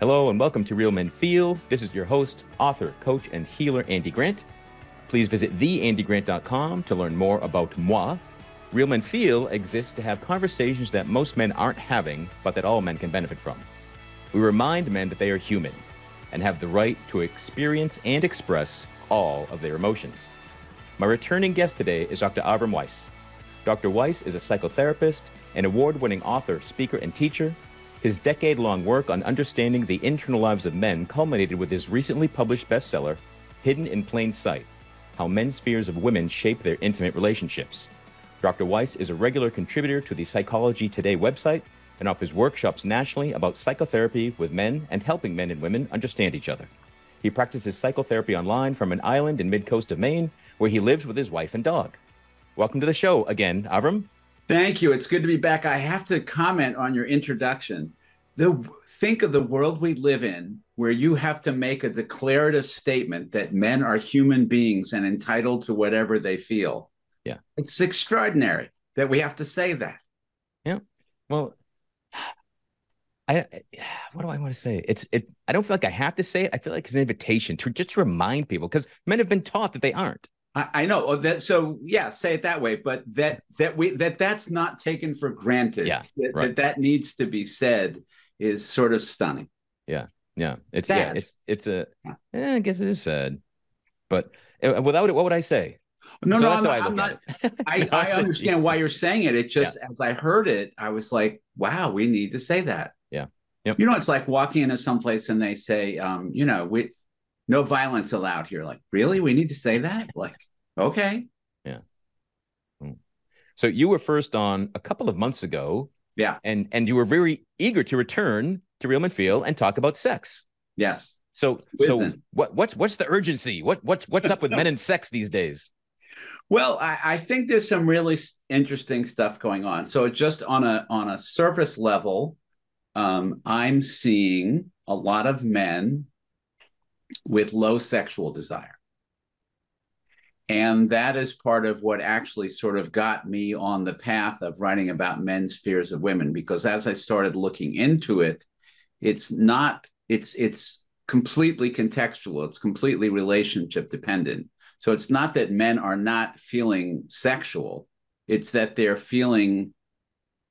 Hello and welcome to Real Men Feel. This is your host, author, coach, and healer, Andy Grant. Please visit theandygrant.com to learn more about moi. Real Men Feel exists to have conversations that most men aren't having, but that all men can benefit from. We remind men that they are human and have the right to experience and express all of their emotions. My returning guest today is Dr. Avrum Weiss. Dr. Weiss is a psychotherapist, an award winning author, speaker, and teacher his decade long work on understanding the internal lives of men culminated with his recently published bestseller, Hidden in Plain Sight How Men's Fears of Women Shape Their Intimate Relationships. Dr. Weiss is a regular contributor to the Psychology Today website and offers workshops nationally about psychotherapy with men and helping men and women understand each other. He practices psychotherapy online from an island in mid coast of Maine, where he lives with his wife and dog. Welcome to the show again, Avrum. Thank you. It's good to be back. I have to comment on your introduction. The think of the world we live in where you have to make a declarative statement that men are human beings and entitled to whatever they feel. Yeah. It's extraordinary that we have to say that. Yeah. Well, I what do I want to say? It's it I don't feel like I have to say it. I feel like it's an invitation to just remind people because men have been taught that they aren't. I, I know oh, that. So yeah, say it that way. But that that we that that's not taken for granted. Yeah, that, right. that that needs to be said is sort of stunning. Yeah, yeah. It's Sad. yeah. It's it's a. Eh, I guess it is sad, but uh, without it, what would I say? No, So no, I'm, I I'm not. I, No, I understand why you're saying it. It just as I heard it, I was like, "Wow, we need to say that." Yeah. Yep. You know, it's like walking into someplace and they say, um, "You know, we no violence allowed here." Like, really? We need to say that? Like, okay, Yeah. So you were first on a couple of months ago, yeah, and and you were very eager to return to Real Men Feel and talk about sex. yes. So so what what's what's the urgency? What what's what's up with men and sex these days? Well, I, I think there's some really interesting stuff going on. So just on a on a surface level, um, I'm seeing a lot of men with low sexual desire. And that is part of what actually sort of got me on the path of writing about men's fears of women. Because as I started looking into it, it's not, it's it's completely contextual, it's completely relationship dependent. So it's not that men are not feeling sexual, it's that they're feeling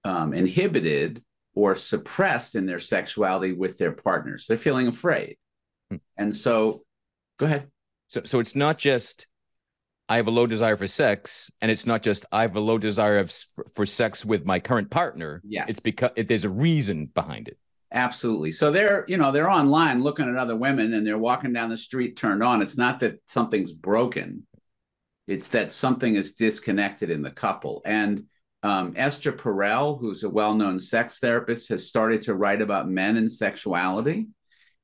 um, inhibited or suppressed in their sexuality with their partners. They're feeling afraid. Hmm. And so, go ahead. So so it's not just I have a low desire for sex, and it's not just I have a low desire of, for, sex with my current partner. Yeah, It's because it, there's a reason behind it. Absolutely. So they're, you know, they're online looking at other women and they're walking down the street turned on. It's not that something's broken. It's that something is disconnected in the couple. And um, Esther Perel, who's a well-known sex therapist, has started to write about men and sexuality.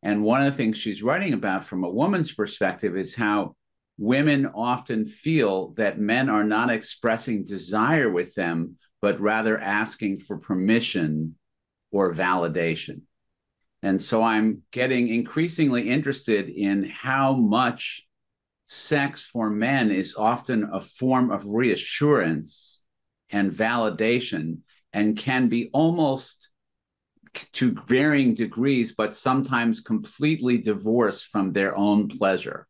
And one of the things she's writing about from a woman's perspective is how women often feel that men are not expressing desire with them, but rather asking for permission or validation. And so I'm getting increasingly interested in how much sex for men is often a form of reassurance and validation and can be almost to varying degrees, but sometimes completely divorced from their own pleasure.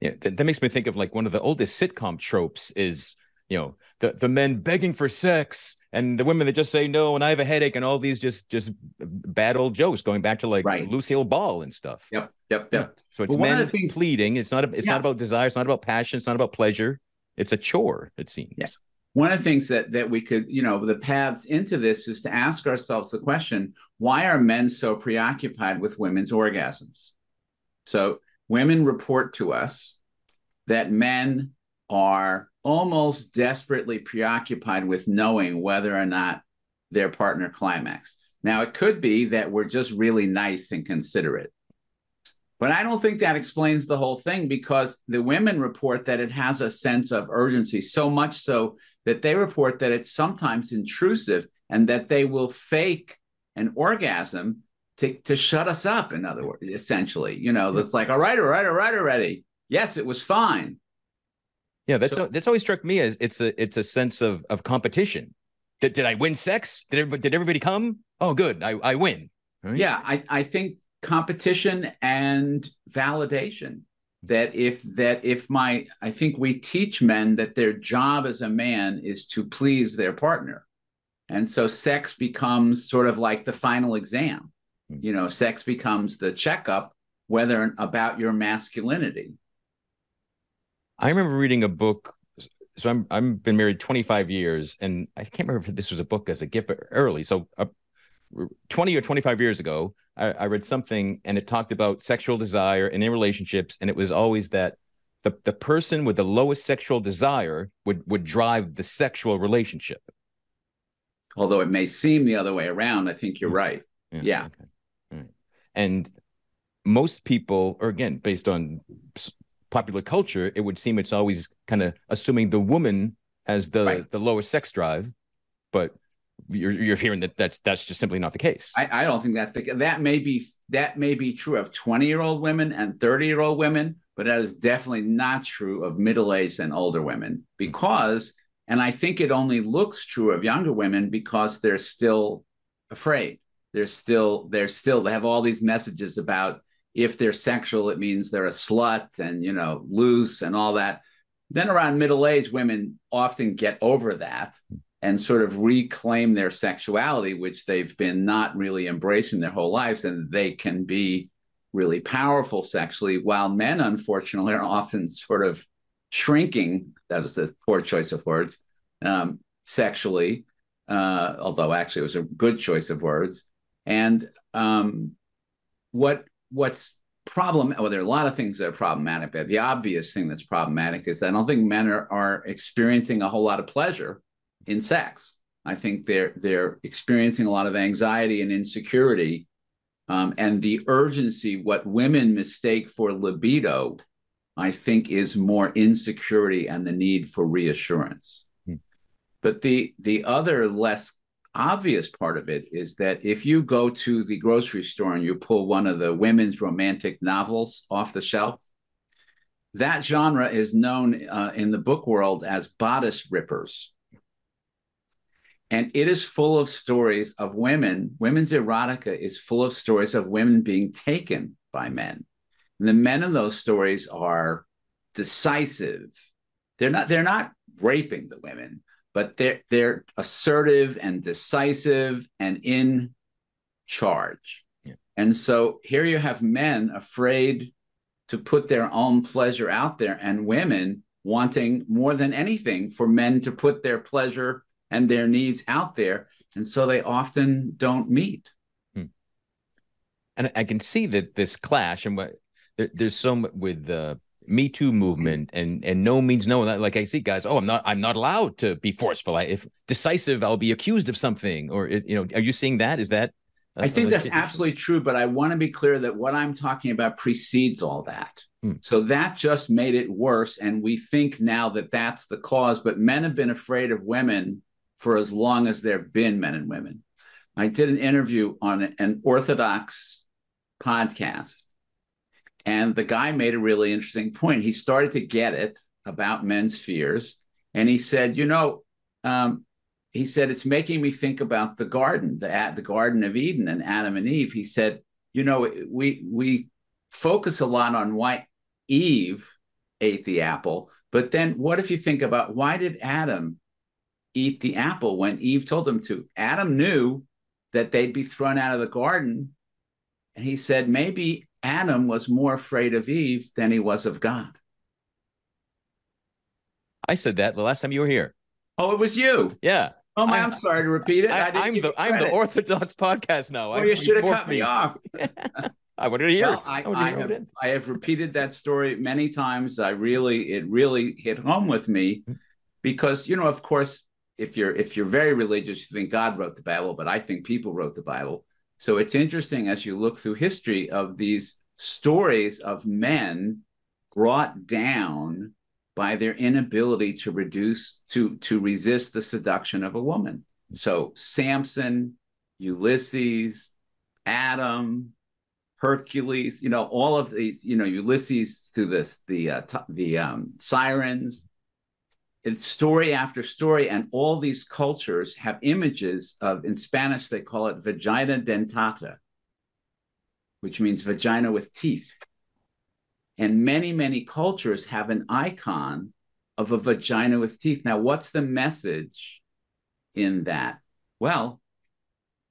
Yeah, that, that makes me think of like one of the oldest sitcom tropes is you know the the men begging for sex and the women that just say no and I have a headache and all these just just bad old jokes going back to like Right. Lucille Ball and stuff. Yep, yep, yep. So it's men things- pleading. It's not a, it's Yeah. not about desire. It's not about passion. It's not about pleasure. It's a chore. It seems. Yeah. One of the things that that we could, you know, the paths into this is to ask ourselves the question: Why are men so preoccupied with women's orgasms? So women report to us that men are almost desperately preoccupied with knowing whether or not their partner climaxed. Now, it could be that we're just really nice and considerate. But I don't think that explains the whole thing because the women report that it has a sense of urgency, so much so that they report that it's sometimes intrusive and that they will fake an orgasm to, to shut us up, in other words, essentially. You know, it's like, all right, all right, all right, already. Yes, it was fine. Yeah, that's So- that's always struck me as it's a it's a sense of of competition. Did, did I win sex? Did everybody, did everybody come? Oh, good. I, I win. Right? Yeah, I, I think competition and validation that if that if my I think we teach men that their job as a man is to please their partner. And so sex becomes sort of like the final exam. Hmm. You know, sex becomes the checkup whether about your masculinity. I remember reading a book. So I'm I've been married 25 years, and I can't remember if this was a book as a gift early. So uh, 20 or 25 years ago, I, I read something, and it talked about sexual desire and in relationships, and it was always that the the person with the lowest sexual desire would would drive the sexual relationship. Although it may seem the other way around, I think you're right. Yeah. Okay. All right. And most people, or again, based on popular culture, it would seem it's always kind of assuming the woman has the Right. the lowest sex drive, but you're you're hearing that that's that's just simply not the case. I, I don't think that's the that may be that may be true of 20 year old women and 30 year old women, but that is definitely not true of middle aged and older women because, and I think it only looks true of younger women because they're still afraid. They're still they're still they have all these messages about if they're sexual, it means they're a slut and you know loose and all that. Then around middle age, women often get over that and sort of reclaim their sexuality, which they've been not really embracing their whole lives, and they can be really powerful sexually, while men, unfortunately, are often sort of shrinking. That was a poor choice of words, um, sexually, uh, although actually it was a good choice of words. And um, what what's problem well there are a lot of things that are problematic but the obvious thing that's problematic is that i don't think men are, are experiencing a whole lot of pleasure in sex i think they're they're experiencing a lot of anxiety and insecurity um, and the urgency what women mistake for libido i think is more insecurity and the need for reassurance Hmm. but the the other less obvious part of it is that if you go to the grocery store and you pull one of the women's romantic novels off the shelf, that genre is known uh, in the book world as bodice rippers. And it is full of stories of women. Women's erotica is full of stories of women being taken by men. And the men in those stories are decisive. They're not, they're not raping the women, but they're they're assertive and decisive and in charge. Yeah. And so here you have men afraid to put their own pleasure out there and women wanting more than anything for men to put their pleasure and their needs out there and so they often don't meet hmm. and I can see that this clash and what there, there's some with the Me Too movement and and no means no. Like I see guys, oh, I'm not I'm not allowed to be forceful. I, if decisive, I'll be accused of something. Or is, you know, are you seeing that? Is that? I think that's absolutely true, but I want to be clear that what I'm talking about precedes all that. Hmm. So that just made it worse. And we think now that that's the cause, but men have been afraid of women for as long as there have been men and women. I did an interview on an Orthodox podcast, and the guy made a really interesting point. He started to get it about men's fears, and he said, You know, um, he said it's making me think about the garden the the garden of eden and adam and eve. He said you know we we focus a lot on why eve ate the apple but then what if you think about why did adam eat the apple when eve told him to? Adam knew that they'd be thrown out of the garden. And he said maybe adam was more afraid of eve than he was of god I said that the last time you were here. oh it was you Yeah, oh my I- i'm sorry to repeat it I, I'm the I'm the. Orthodox podcast now. Oh, I, you should have cut me off. I wanted to hear. Well, it. I, I, have, it. I have repeated that story many times. I really, it really hit home with me Mm-hmm. because, you know, of course, if you're if you're very religious, you think God wrote the Bible, but I think people wrote the Bible. So it's interesting as you look through history of these stories of men brought down by their inability to reduce to to resist the seduction of a woman. So Samson, Ulysses, Adam, Hercules, you know, all of these, you know, Ulysses to this, the uh, t- the um, sirens. It's story after story, and all these cultures have images of. In Spanish, they call it vagina dentata, which means vagina with teeth. And many, many cultures have an icon of a vagina with teeth. Now, what's the message in that? Well,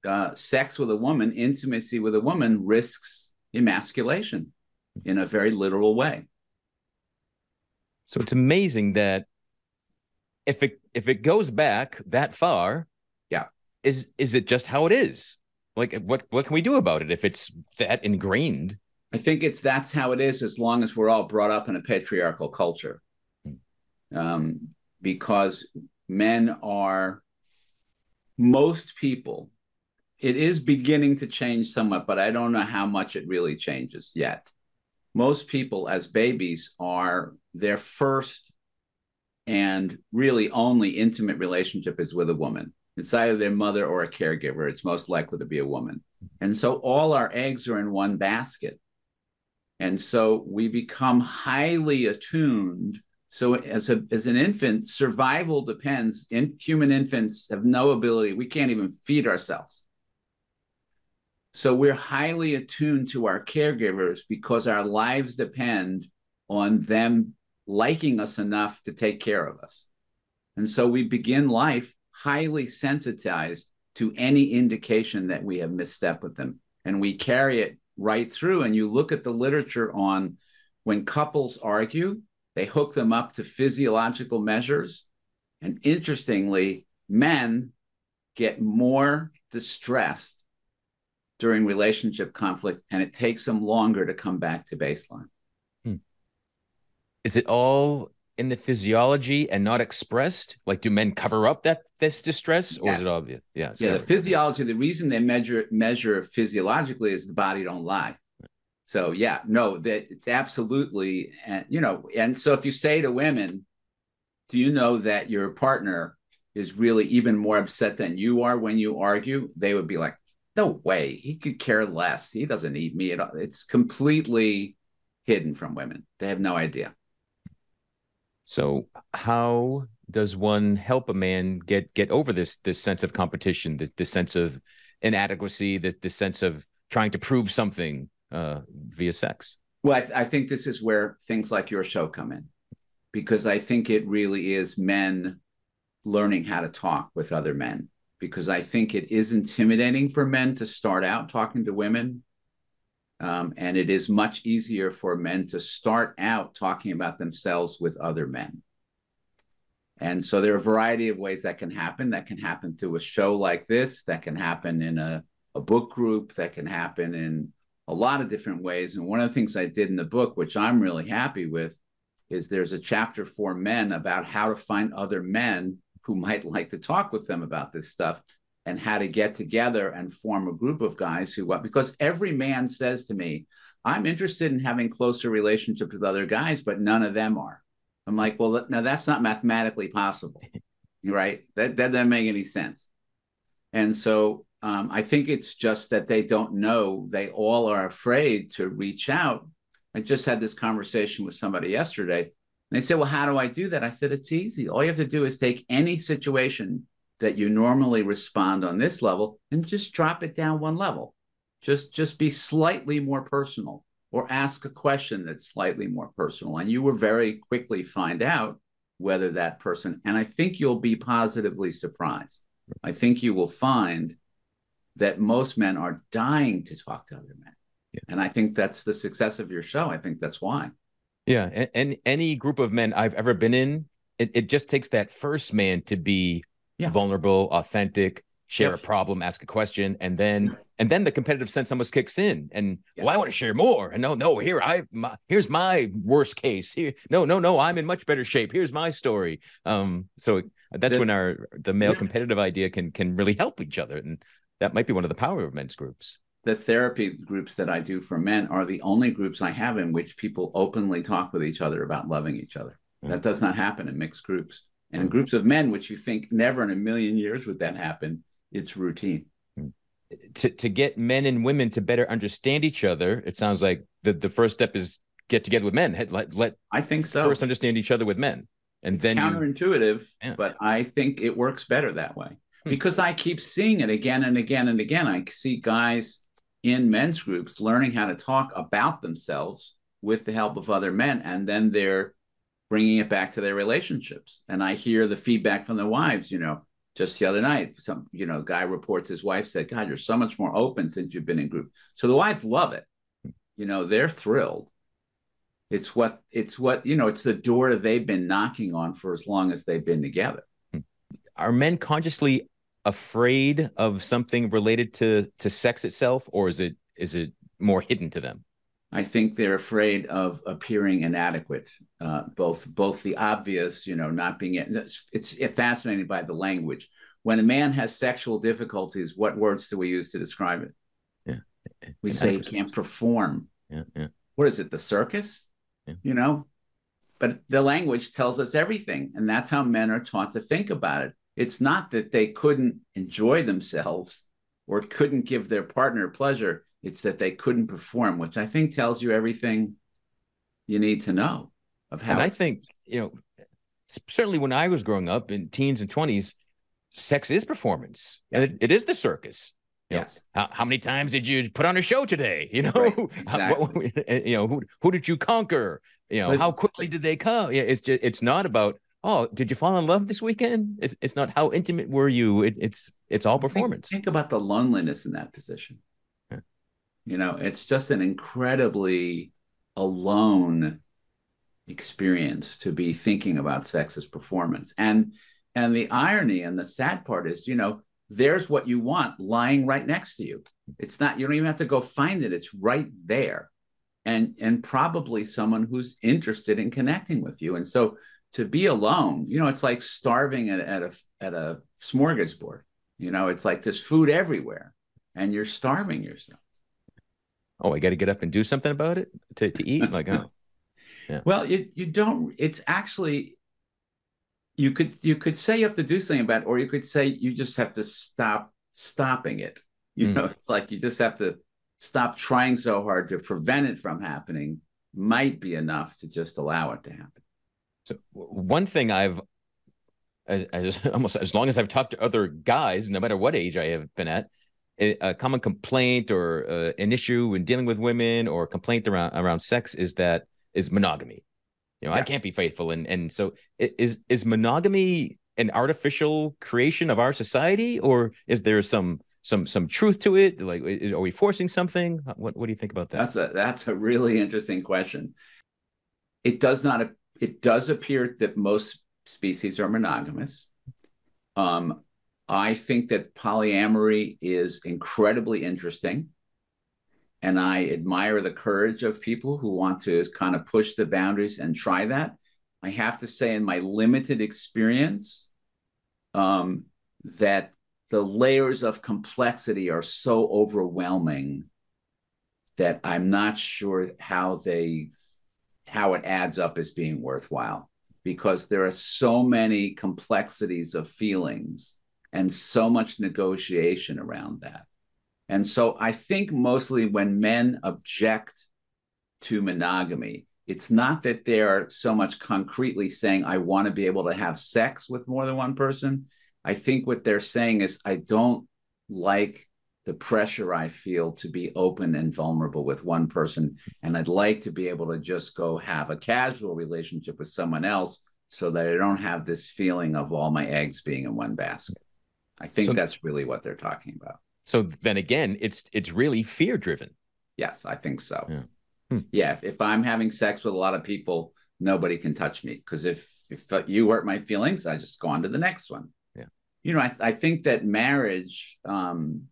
uh, sex with a woman, intimacy with a woman risks emasculation in a very literal way. So it's amazing that if it if it goes back that far, yeah, is is it just how it is? Like what what can we do about it if it's that ingrained? I think it's that's how it is as long as we're all brought up in a patriarchal culture. Hmm. Um, because men are most people it is beginning to change somewhat, but I don't know how much it really changes yet. Most people, as babies, are their first and really only intimate relationship is with a woman. It's either their mother or a caregiver. It's most likely to be a woman. And so all our eggs are in one basket. And so we become highly attuned. So as a as an infant, survival depends. In, human infants have no ability. We can't even feed ourselves. So we're highly attuned to our caregivers because our lives depend on them liking us enough to take care of us. And so we begin life highly sensitized to any indication that we have misstep with them. And we carry it right through. And you look at the literature on when couples argue, they hook them up to physiological measures. And interestingly, men get more distressed during relationship conflict and it takes them longer to come back to baseline. Is it all in the physiology and not expressed? Like, do men cover up that this distress, or yes. is it obvious? Yeah, yeah. The physiology. The reason they measure measure physiologically is the body don't lie. So yeah, no, that it's absolutely, and you know, and so if you say to women, "Do you know that your partner is really even more upset than you are when you argue?" They would be like, no way. He could care less. He doesn't need me at all. It's completely hidden from women. They have no idea. So how does one help a man get get over this this sense of competition, this this sense of inadequacy, this this sense of trying to prove something uh, via sex? Well, I, th- I think this is where things like your show come in, because I think it really is men learning how to talk with other men because I think it is intimidating for men to start out talking to women. Um, and it is much easier for men to start out talking about themselves with other men. And so there are a variety of ways that can happen. That can happen through a show like this, that can happen in a, a book group, that can happen in a lot of different ways. And one of the things I did in the book, which I'm really happy with, is there's a chapter for men about how to find other men who might like to talk with them about this stuff and how to get together and form a group of guys who want because every man says to me i'm interested in having closer relationships with other guys but none of them are. I'm like well now that's not mathematically possible right? That, that doesn't make any sense. And so um, i think it's just that they don't know. They all are afraid to reach out. I just had this conversation with somebody yesterday. And they said, Well, how do I do that? I said, It's easy. All you have to do is take any situation that you normally respond on this level and just drop it down one level. Just just be slightly more personal or ask a question that's slightly more personal. And you will very quickly find out whether that person, and I think you'll be positively surprised. I think you will find that most men are dying to talk to other men. Yeah. And I think that's the success of your show. I think that's why. Yeah, and, and, any group of men I've ever been in, it, it just takes that first man to be yeah. vulnerable, authentic, share yep. a problem, ask a question, and then and then the competitive sense almost kicks in. And yeah. well, I want to share more. And no, no, here I my, here's my worst case. Here, no, no, no, I'm in much better shape. Here's my story. Um, so that's the, when our the male yeah. competitive idea can can really help each other, and that might be one of the power of men's groups the therapy groups that I do for men are the only groups I have in which people openly talk with each other about loving each other. Mm-hmm. That does not happen in mixed groups. And in groups of men, which you think never in a million years would that happen, it's routine. Mm. To, to get men and women to better understand each other, it sounds like the, the first step is get together with men. Let, let I think so. First understand each other with men. And it's then counterintuitive, you, yeah. but I think it works better that way hmm. because I keep seeing it again and again and again. I see guys in men's groups learning how to talk about themselves with the help of other men and then they're bringing it back to their relationships. And i hear the feedback from the wives you know just the other night some you know guy reports his wife said god you're so much more open since you've been in group. So the wives love it. You know they're thrilled. It's what it's what you know it's the door they've been knocking on for as long as they've been together. Are men consciously afraid of something related to to sex itself or is it is it more hidden to them i think they're afraid of appearing inadequate uh, both both the obvious you know not being it's, it's fascinating by the language. When a man has sexual difficulties what words do we use to describe it? Yeah. We say he can't perform. Yeah yeah. What is it the circus? Yeah. you know? But the language tells us everything and that's how men are taught to think about it. It's not that they couldn't enjoy themselves or couldn't give their partner pleasure. It's that they couldn't perform, which I think tells you everything you need to know of how. And I think, you know, certainly when I was growing up in teens and 20s, sex is performance yeah. and it, it is the circus. You yes. Know, how, how, many times did you put on a show today? You know, right. exactly. Eh, you know, who, who did you conquer? You know, but, how quickly did they come? Yeah, it's just, it's not about oh, did you fall in love this weekend? It's, it's not how intimate were you. It, it's it's all performance. Think, think, about the loneliness in that position. You know, it's just an incredibly alone experience to be thinking about sex as performance. And and the irony and the sad part is, you know, there's what you want lying right next to you. It's not you don't even have to go find it. It's right there. And and probably someone who's interested in connecting with you. And so to be alone, you know, it's like starving at, at a at a smorgasbord. You know, it's like there's food everywhere, and you're starving yourself. Oh, I got to get up and do something about it to, to eat. Like, oh, yeah. Well, you you don't. It's actually you could you could say you have to do something about it, or you could say you just have to stop stopping it. You mm. know, it's like you just have to stop trying so hard to prevent it from happening. Might be enough to just allow it to happen. So one thing I've as, almost as long as I've talked to other guys, no matter what age I have been at, a common complaint or uh, an issue in dealing with women or complaint around around sex is that is monogamy. You know, yeah. I can't be faithful, and and so is is monogamy an artificial creation of our society, or is there some some some truth to it? Like, are we forcing something? What what do you think about that? That's a that's a really interesting question. It does not it does appear that most species are monogamous. Um, I think that polyamory is incredibly interesting. And I admire the courage of people who want to kind of push the boundaries and try that. I have to say, in my limited experience, um, that the layers of complexity are so overwhelming that I'm not sure how they how it adds up as being worthwhile because there are so many complexities of feelings and so much negotiation around that. And so I think mostly when men object to monogamy, it's not that they're so much concretely saying, I want to be able to have sex with more than one person. I think what they're saying is, I don't like the pressure I feel to be open and vulnerable with one person. And I'd like to be able to just go have a casual relationship with someone else so that I don't have this feeling of all my eggs being in one basket. I think so, that's really what they're talking about. So then again, it's it's really fear driven. Yes, I think so. Yeah. Hmm. yeah if, if I'm having sex with a lot of people, nobody can touch me because if if you hurt my feelings, I just go on to the next one. Yeah. You know, I, I think that marriage um,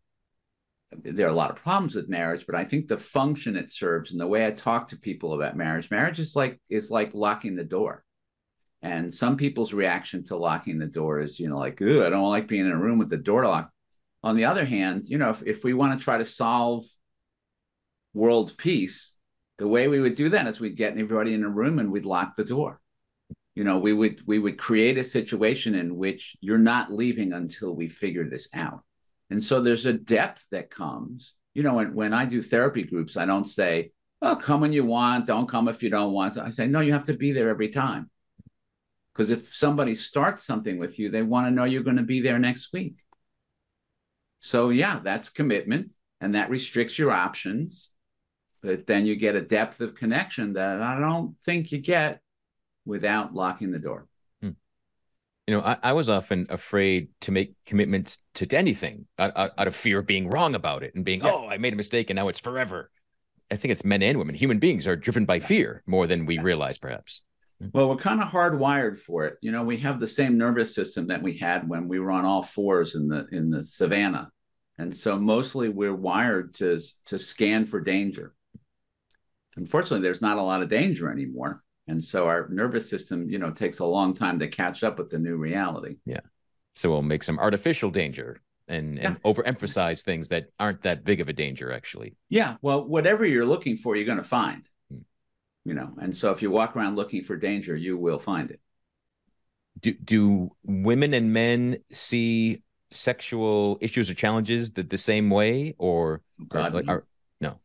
there are a lot of problems with marriage, but I think the function it serves and the way I talk to people about marriage, marriage is like is like locking the door. And some people's reaction to locking the door is, you know, like, ooh, I don't like being in a room with the door locked. On the other hand, you know, if, if we want to try to solve world peace, the way we would do that is we'd get everybody in a room and we'd lock the door. You know, we would we would create a situation in which you're not leaving until we figure this out and so there's a depth that comes. You know, when, when I do therapy groups, I don't say, oh, come when you want, don't come if you don't want. So I say, no, you have to be there every time. Because if somebody starts something with you, they want to know you're going to be there next week. So, yeah, that's commitment. and that restricts your options. But then you get a depth of connection that I don't think you get without locking the door. Hmm. You know, I, I, was often afraid to make commitments to, to anything out, out, out, of fear of being wrong about it and being, yeah. oh, I made a mistake and now it's forever. I think it's men and women. Human beings are driven by fear more than we yeah. realize, perhaps. Hmm. Well, we're kind of hardwired for it. You know, we have the same nervous system that we had when we were on all fours in the in the savannah, and so mostly we're wired to to scan for danger. Unfortunately, there's not a lot of danger anymore, and so our nervous system, you know, takes a long time to catch up with the new reality. Yeah, so we'll make some artificial danger and and overemphasize things that aren't that big of a danger, actually. Yeah, well, whatever you're looking for, you're going to find you know and so if you walk around looking for danger you will find it. Do do women and men see sexual issues or challenges the, the same way or, God, or, no. Or, no?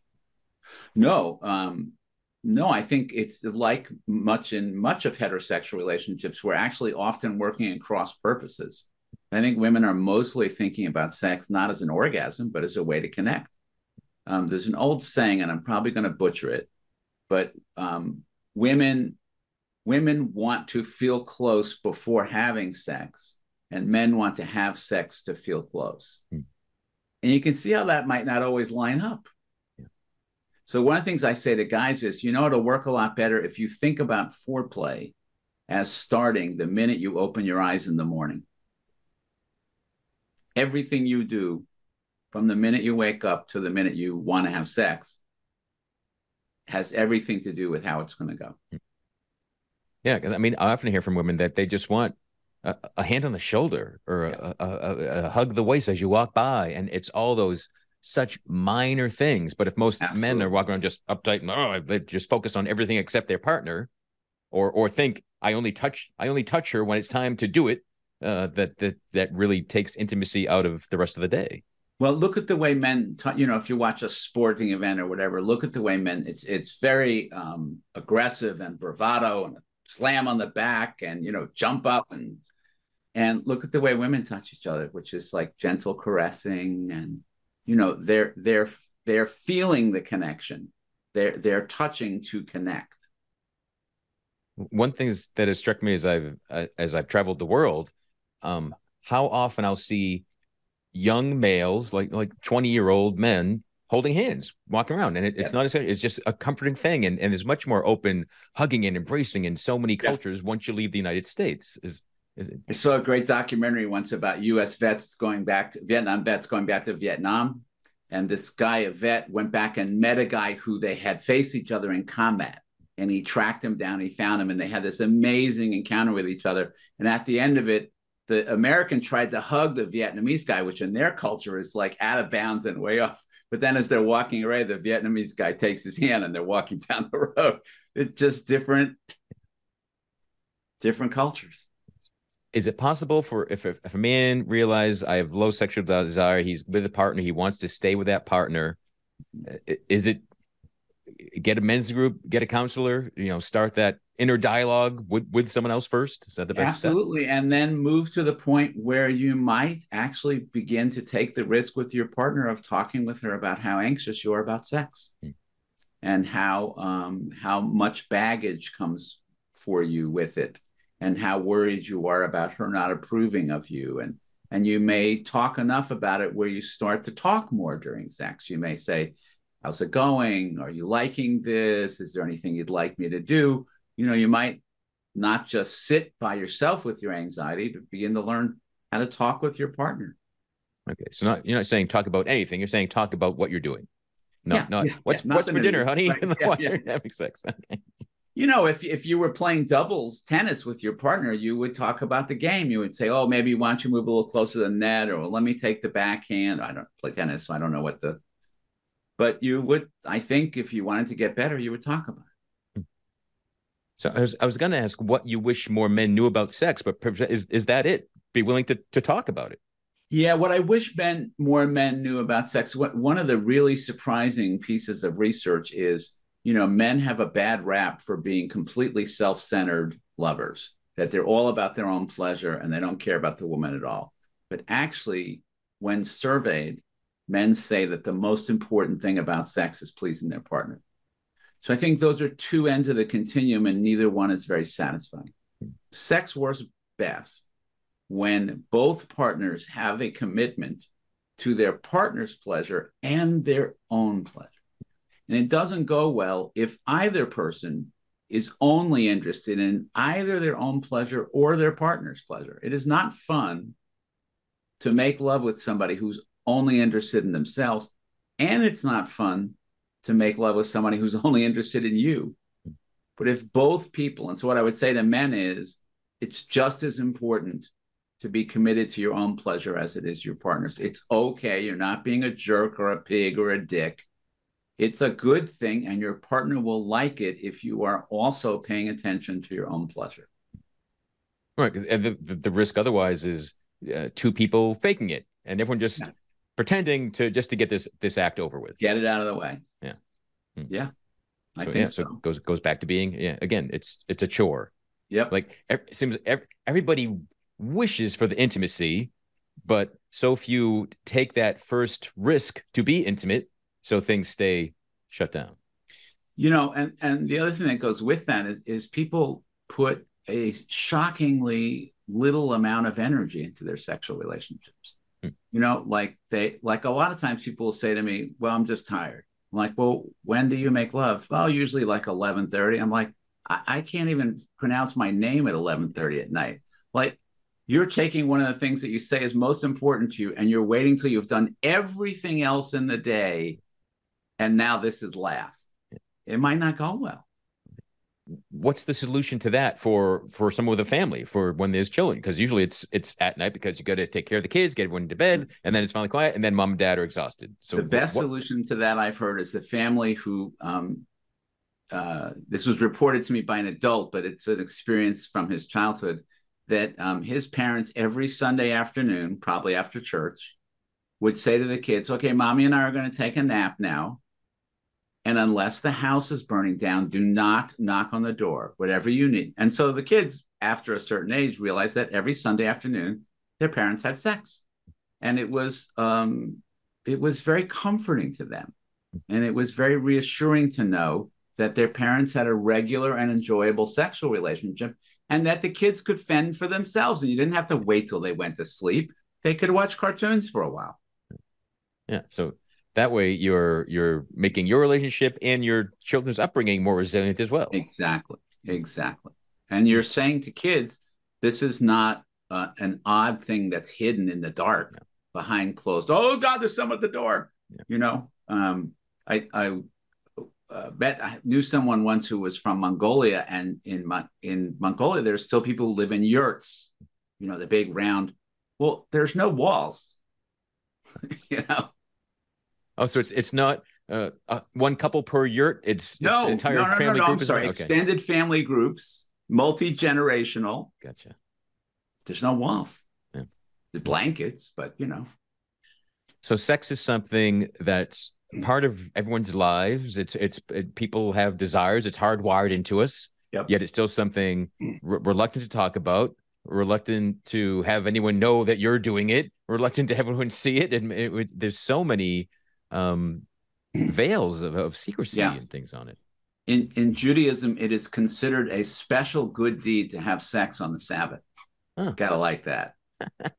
No um no i think it's like much in much of heterosexual relationships we're actually often working in cross purposes. I think women are mostly thinking about sex not as an orgasm but as a way to connect. Um, there's an old saying and i'm probably going to butcher it but um, women women want to feel close before having sex and men want to have sex to feel close mm. and you can see how that might not always line up yeah. so one of the things i say to guys is you know it'll work a lot better if you think about foreplay as starting the minute you open your eyes in the morning everything you do from the minute you wake up to the minute you want to have sex has everything to do with how it's going to go. Yeah, because I mean, I often hear from women that they just want a, a hand on the shoulder or yeah. a, a, a, hug the waist as you walk by, and it's all those such minor things. But if most Absolutely. men are walking around just uptight and oh, they just focus on everything except their partner, or or think I only touch I only touch her when it's time to do it, uh, that that that really takes intimacy out of the rest of the day. Well, look at the way men, t- you know, if you watch a sporting event or whatever, look at the way men. It's it's very um, aggressive and bravado and slam on the back and you know jump up and and look at the way women touch each other, which is like gentle caressing and you know they're they're they're feeling the connection. They're they're touching to connect. One thing that has struck me as I've as I've traveled the world, um, how often I'll see young males, like like 20 year old men holding hands, walking around. And it, yes. it's not a, it's just a comforting thing. And, and there's much more open hugging and embracing in so many cultures yeah. once you leave the United States. Is, is it? I saw a great documentary once about US vets going back to Vietnam vets going back to Vietnam. And this guy, a vet, went back and met a guy who they had faced each other in combat. And he tracked him down, he found him, and they had this amazing encounter with each other. And at the end of it, the American tried to hug the Vietnamese guy, which in their culture is like out of bounds and way off. But then as they're walking away, the Vietnamese guy takes his hand and they're walking down the road. It's just different, different cultures. Is it possible for if, if, if a man realizes I have low sexual desire, he's with a partner, he wants to stay with that partner, is it get a men's group, get a counselor, you know, start that inner dialogue with, with someone else first? Is that the best? Absolutely. Step? And then move to the point where you might actually begin to take the risk with your partner of talking with her about how anxious you are about sex hmm. and how um, how much baggage comes for you with it and how worried you are about her not approving of you and and you may talk enough about it where you start to talk more during sex you may say how's it going are you liking this is there anything you'd like me to do you know, you might not just sit by yourself with your anxiety, but begin to learn how to talk with your partner. Okay. So not you're not saying talk about anything, you're saying talk about what you're doing. No, yeah, no. Yeah, what's yeah, what's for dinner, honey? Right. Yeah. having sex. Okay. You know, if if you were playing doubles tennis with your partner, you would talk about the game. You would say, "Oh, maybe why don't you move a little closer to the net?" Or "Let me take the backhand." I don't play tennis, so I don't know what the. But you would, I think, if you wanted to get better, you would talk about. It. So I was I was going to ask what you wish more men knew about sex, but is is that it? Be willing to to talk about it. Yeah, what I wish men more men knew about sex. What one of the really surprising pieces of research is, you know, men have a bad rap for being completely self-centered lovers. That they're all about their own pleasure and they don't care about the woman at all. But actually, when surveyed, men say that the most important thing about sex is pleasing their partner. So I think those are two ends of the continuum, and neither one is very satisfying. Sex works best when both partners have a commitment to their partner's pleasure and their own pleasure. And it doesn't go well if either person is only interested in either their own pleasure or their partner's pleasure. It is not fun to make love with somebody who's only interested in themselves. And it's not fun to make love with somebody who's only interested in you. But if both people, and so what I would say to men is, it's just as important to be committed to your own pleasure as it is your partner's. It's okay. You're not being a jerk or a pig or a dick. It's a good thing, and your partner will like it if you are also paying attention to your own pleasure. Right. And the, the, the risk otherwise is uh, two people faking it and everyone just yeah. Pretending to just to get this this act over with. Get it out of the way. Yeah. Hmm. Yeah. I so, think yeah, so. so. goes goes back to being yeah again it's it's a chore. Yep. Like it seems everybody wishes for the intimacy, but so few take that first risk to be intimate, so things stay shut down. You know, and and the other thing that goes with that is is people put a shockingly little amount of energy into their sexual relationships. Hmm. You know, like they like a lot of times people will say to me, "Well, I'm just tired." I'm like, "Well, when do you make love?" Well, usually like 11:30. I'm like, I, I can't even pronounce my name at 11:30 at night. Like you're taking one of the things that you say is most important to you and you're waiting till you've done everything else in the day and now this is last it might not go well what's the solution to that for for someone with a family for when there's children? Because usually it's it's at night because you got to take care of the kids get everyone to bed and then it's finally quiet and then mom and dad are exhausted. So the best what, solution to that i've heard is a family who um, uh, this was reported to me by an adult but it's an experience from his childhood that um, his parents every Sunday afternoon, probably after church, would say to the kids, "Okay, mommy and I are going to take a nap now, and unless the house is burning down, do not knock on the door. Whatever you need." And so the kids, after a certain age, realized that every Sunday afternoon their parents had sex, and it was um, it was very comforting to them, and it was very reassuring to know that their parents had a regular and enjoyable sexual relationship and that the kids could fend for themselves. And you didn't have to wait till they went to sleep. They could watch cartoons for a while. Yeah. So that way you're you're making your relationship and your children's upbringing more resilient as well exactly exactly and you're saying to kids this is not uh, an odd thing that's hidden in the dark yeah. behind closed oh god there's someone at the door yeah. you know um, I, I uh, bet I knew someone once who was from Mongolia, and in in Mongolia, there's still people who live in yurts. You know, the big round. Well, there's no walls. you know. Oh, so it's it's not uh, uh, one couple per yurt. It's, no it's entire no, no, family no, no, I'm sorry, okay. extended family groups, multi generational. Gotcha. There's no walls. Yeah. The blankets, but you know. So sex is something that's part of everyone's lives. It's it's it, people have desires. It's hardwired into us. Yep. Yet it's still something re- reluctant to talk about, reluctant to have anyone know that you're doing it, reluctant to have anyone see it. And it, it, there's so many um, veils of, of secrecy yes. and things on it. In in Judaism, it is considered a special good deed to have sex on the Sabbath. Huh. Gotta like that.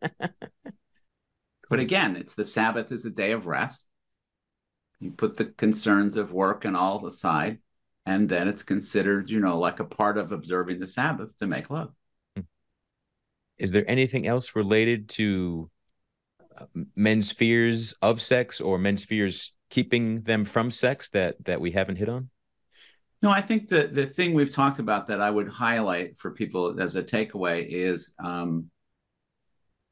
but again, it's the Sabbath is a day of rest you put the concerns of work and all aside, and then it's considered, you know, like a part of observing the Sabbath to make love. Is there anything else related to men's fears of sex or men's fears keeping them from sex that that we haven't hit on? No, I think the the thing we've talked about that I would highlight for people as a takeaway is um,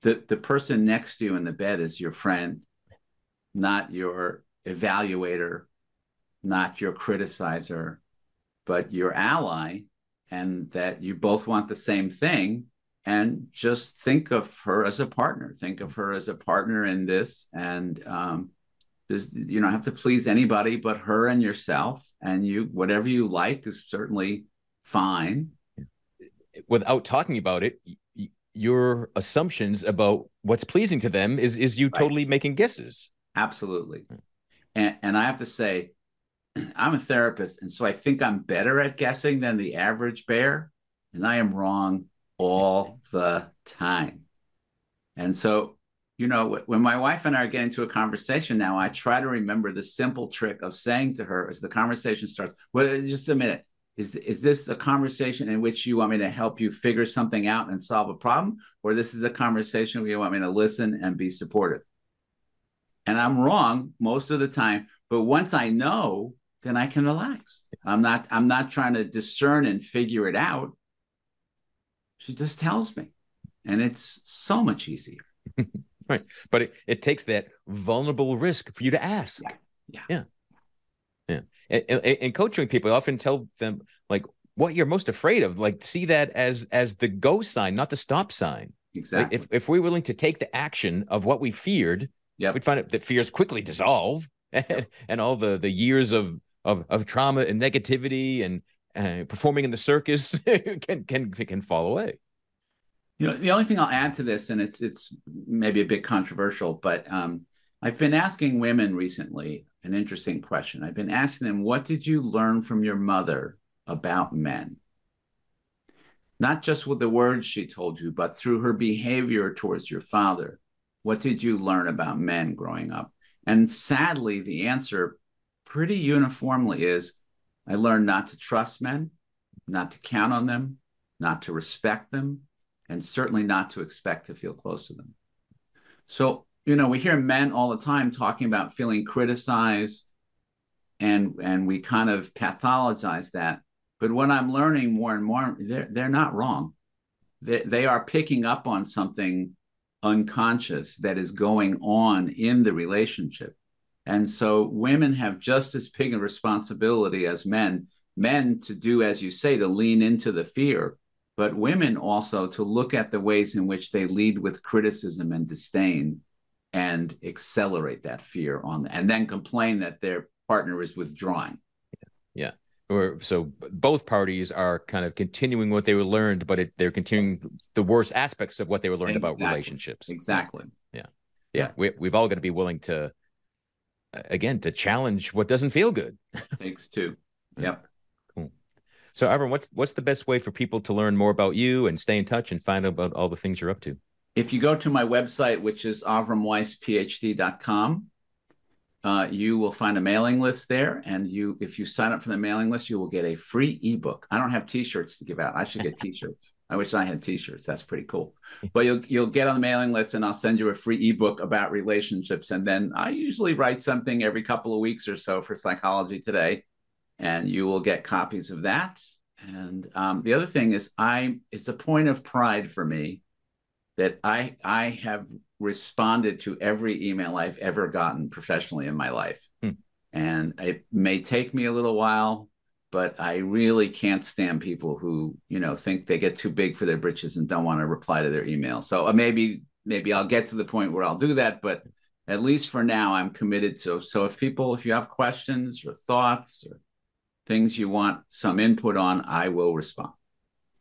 the the person next to you in the bed is your friend, not your evaluator, not your criticizer, but your ally, and that you both want the same thing. And just think of her as a partner. Think of her as a partner in this, and um, there's you don't have to please anybody but her and yourself. And you whatever you like is certainly fine. Without talking about it, your assumptions about what's pleasing to them is is you totally right. making guesses absolutely. And and I have to say, I'm a therapist, and so I think I'm better at guessing than the average bear, and I am wrong all the time. And so, you know, when my wife and I are getting a conversation now, I try to remember the simple trick of saying to her as the conversation starts, well, just a minute. Is, is this a conversation in which you want me to help you figure something out and solve a problem? Or this is a conversation where you want me to listen and be supportive? And I'm wrong most of the time, but once I know, then I can relax. I'm not I'm not trying to discern and figure it out. She just tells me. And it's so much easier. right. But it, it takes that vulnerable risk for you to ask. Yeah. Yeah. Yeah. yeah. And, and, and coaching people, I often tell them like what you're most afraid of, like see that as as the go sign, not the stop sign. Exactly. Like if, if we're willing to take the action of what we feared, Yep. we'd find out that fears quickly dissolve and, and all the the years of of, of trauma and negativity and uh, performing in the circus can can can fall away. You know, the only thing I'll add to this, and it's it's maybe a bit controversial, but um, I've been asking women recently an interesting question. I've been asking them, "What did you learn from your mother about men?" Not just with the words she told you, but through her behavior towards your father. What did you learn about men growing up? And sadly, the answer pretty uniformly is I learned not to trust men, not to count on them, not to respect them, and certainly not to expect to feel close to them. So, you know, we hear men all the time talking about feeling criticized and and we kind of pathologize that. But what I'm learning more and more, they're they're not wrong. They they are picking up on something unconscious that is going on in the relationship. And so women have just as big a responsibility as men, men to do, as you say, to lean into the fear, but women also to look at the ways in which they lead with criticism and disdain and accelerate that fear on and then complain that their partner is withdrawing. Yeah. Or so both parties are kind of continuing what they were learned, but it, they're continuing the worst aspects of what they were learned Exactly. about relationships. Exactly. Yeah. Yeah. We, we've all got to be willing to, again, to challenge what doesn't feel good. Thanks too. Yep. Cool. So, Avrum, what's what's the best way for people to learn more about you and stay in touch and find out about all the things you're up to? If you go to my website, which is avrumweissphd.com, uh, you will find a mailing list there. And you, if you sign up for the mailing list, you will get a free ebook. I don't have T-shirts to give out. I should get T-shirts. I wish I had T-shirts. That's pretty cool. But you'll you'll get on the mailing list, and I'll send you a free ebook about relationships. And then I usually write something every couple of weeks or so for Psychology Today, and you will get copies of that. And um, the other thing is, I it's a point of pride for me that I I have responded to every email I've ever gotten professionally in my life. Hmm. And it may take me a little while, but I really can't stand people who, you know, think they get too big for their britches and don't want to reply to their email. So uh, maybe maybe I'll get to the point where I'll do that, but at least for now I'm committed to. So if people if you have questions or thoughts or things you want some input on, I will respond.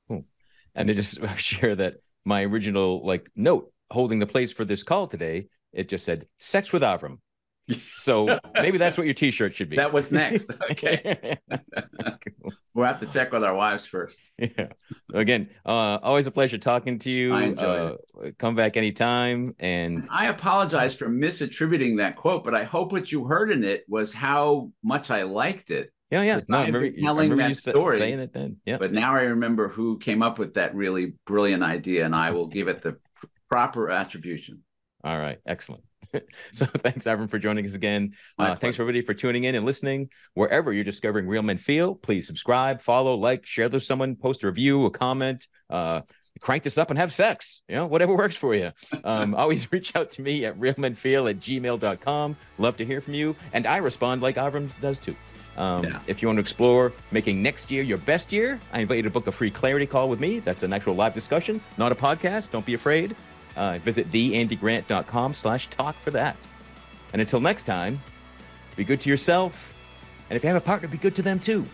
And I just share that my original like note holding the place for this call today, it just said "sex with Avrum." So maybe that's what your T-shirt should be. That what's next. Okay. We'll have to check with our wives first. yeah. Again, uh, always a pleasure talking to you. I enjoyed uh, Come back anytime. And I apologize for misattributing that quote, but I hope what you heard in it was how much I liked it. yeah, yeah. Because I telling remember that you story. saying it then. Yeah. But now I remember who came up with that really brilliant idea, and I will give it the proper attribution. All right. Excellent. so thanks, Avrum, for joining us again. Uh, thanks everybody for tuning in and listening. Wherever you're discovering Real Men Feel, please subscribe, follow, like, share with someone, post a review, a comment, uh, crank this up and have sex. You know, whatever works for you. Um, always reach out to me at realmenfeel at gmail.com. Love to hear from you. And I respond like Avrum does too. Um, Yeah. If you want to explore making next year your best year, I invite you to book a free clarity call with me. That's an actual live discussion, not a podcast. Don't be afraid. Uh, visit theandygrant.com slash talk for that. And until next time, be good to yourself. And if you have a partner, be good to them too.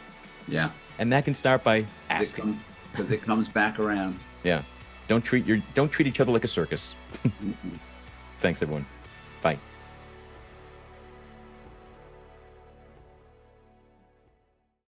Yeah, And that can start by asking. because it comes back around. Yeah. Don't treat your don't treat each other like a circus. Thanks everyone.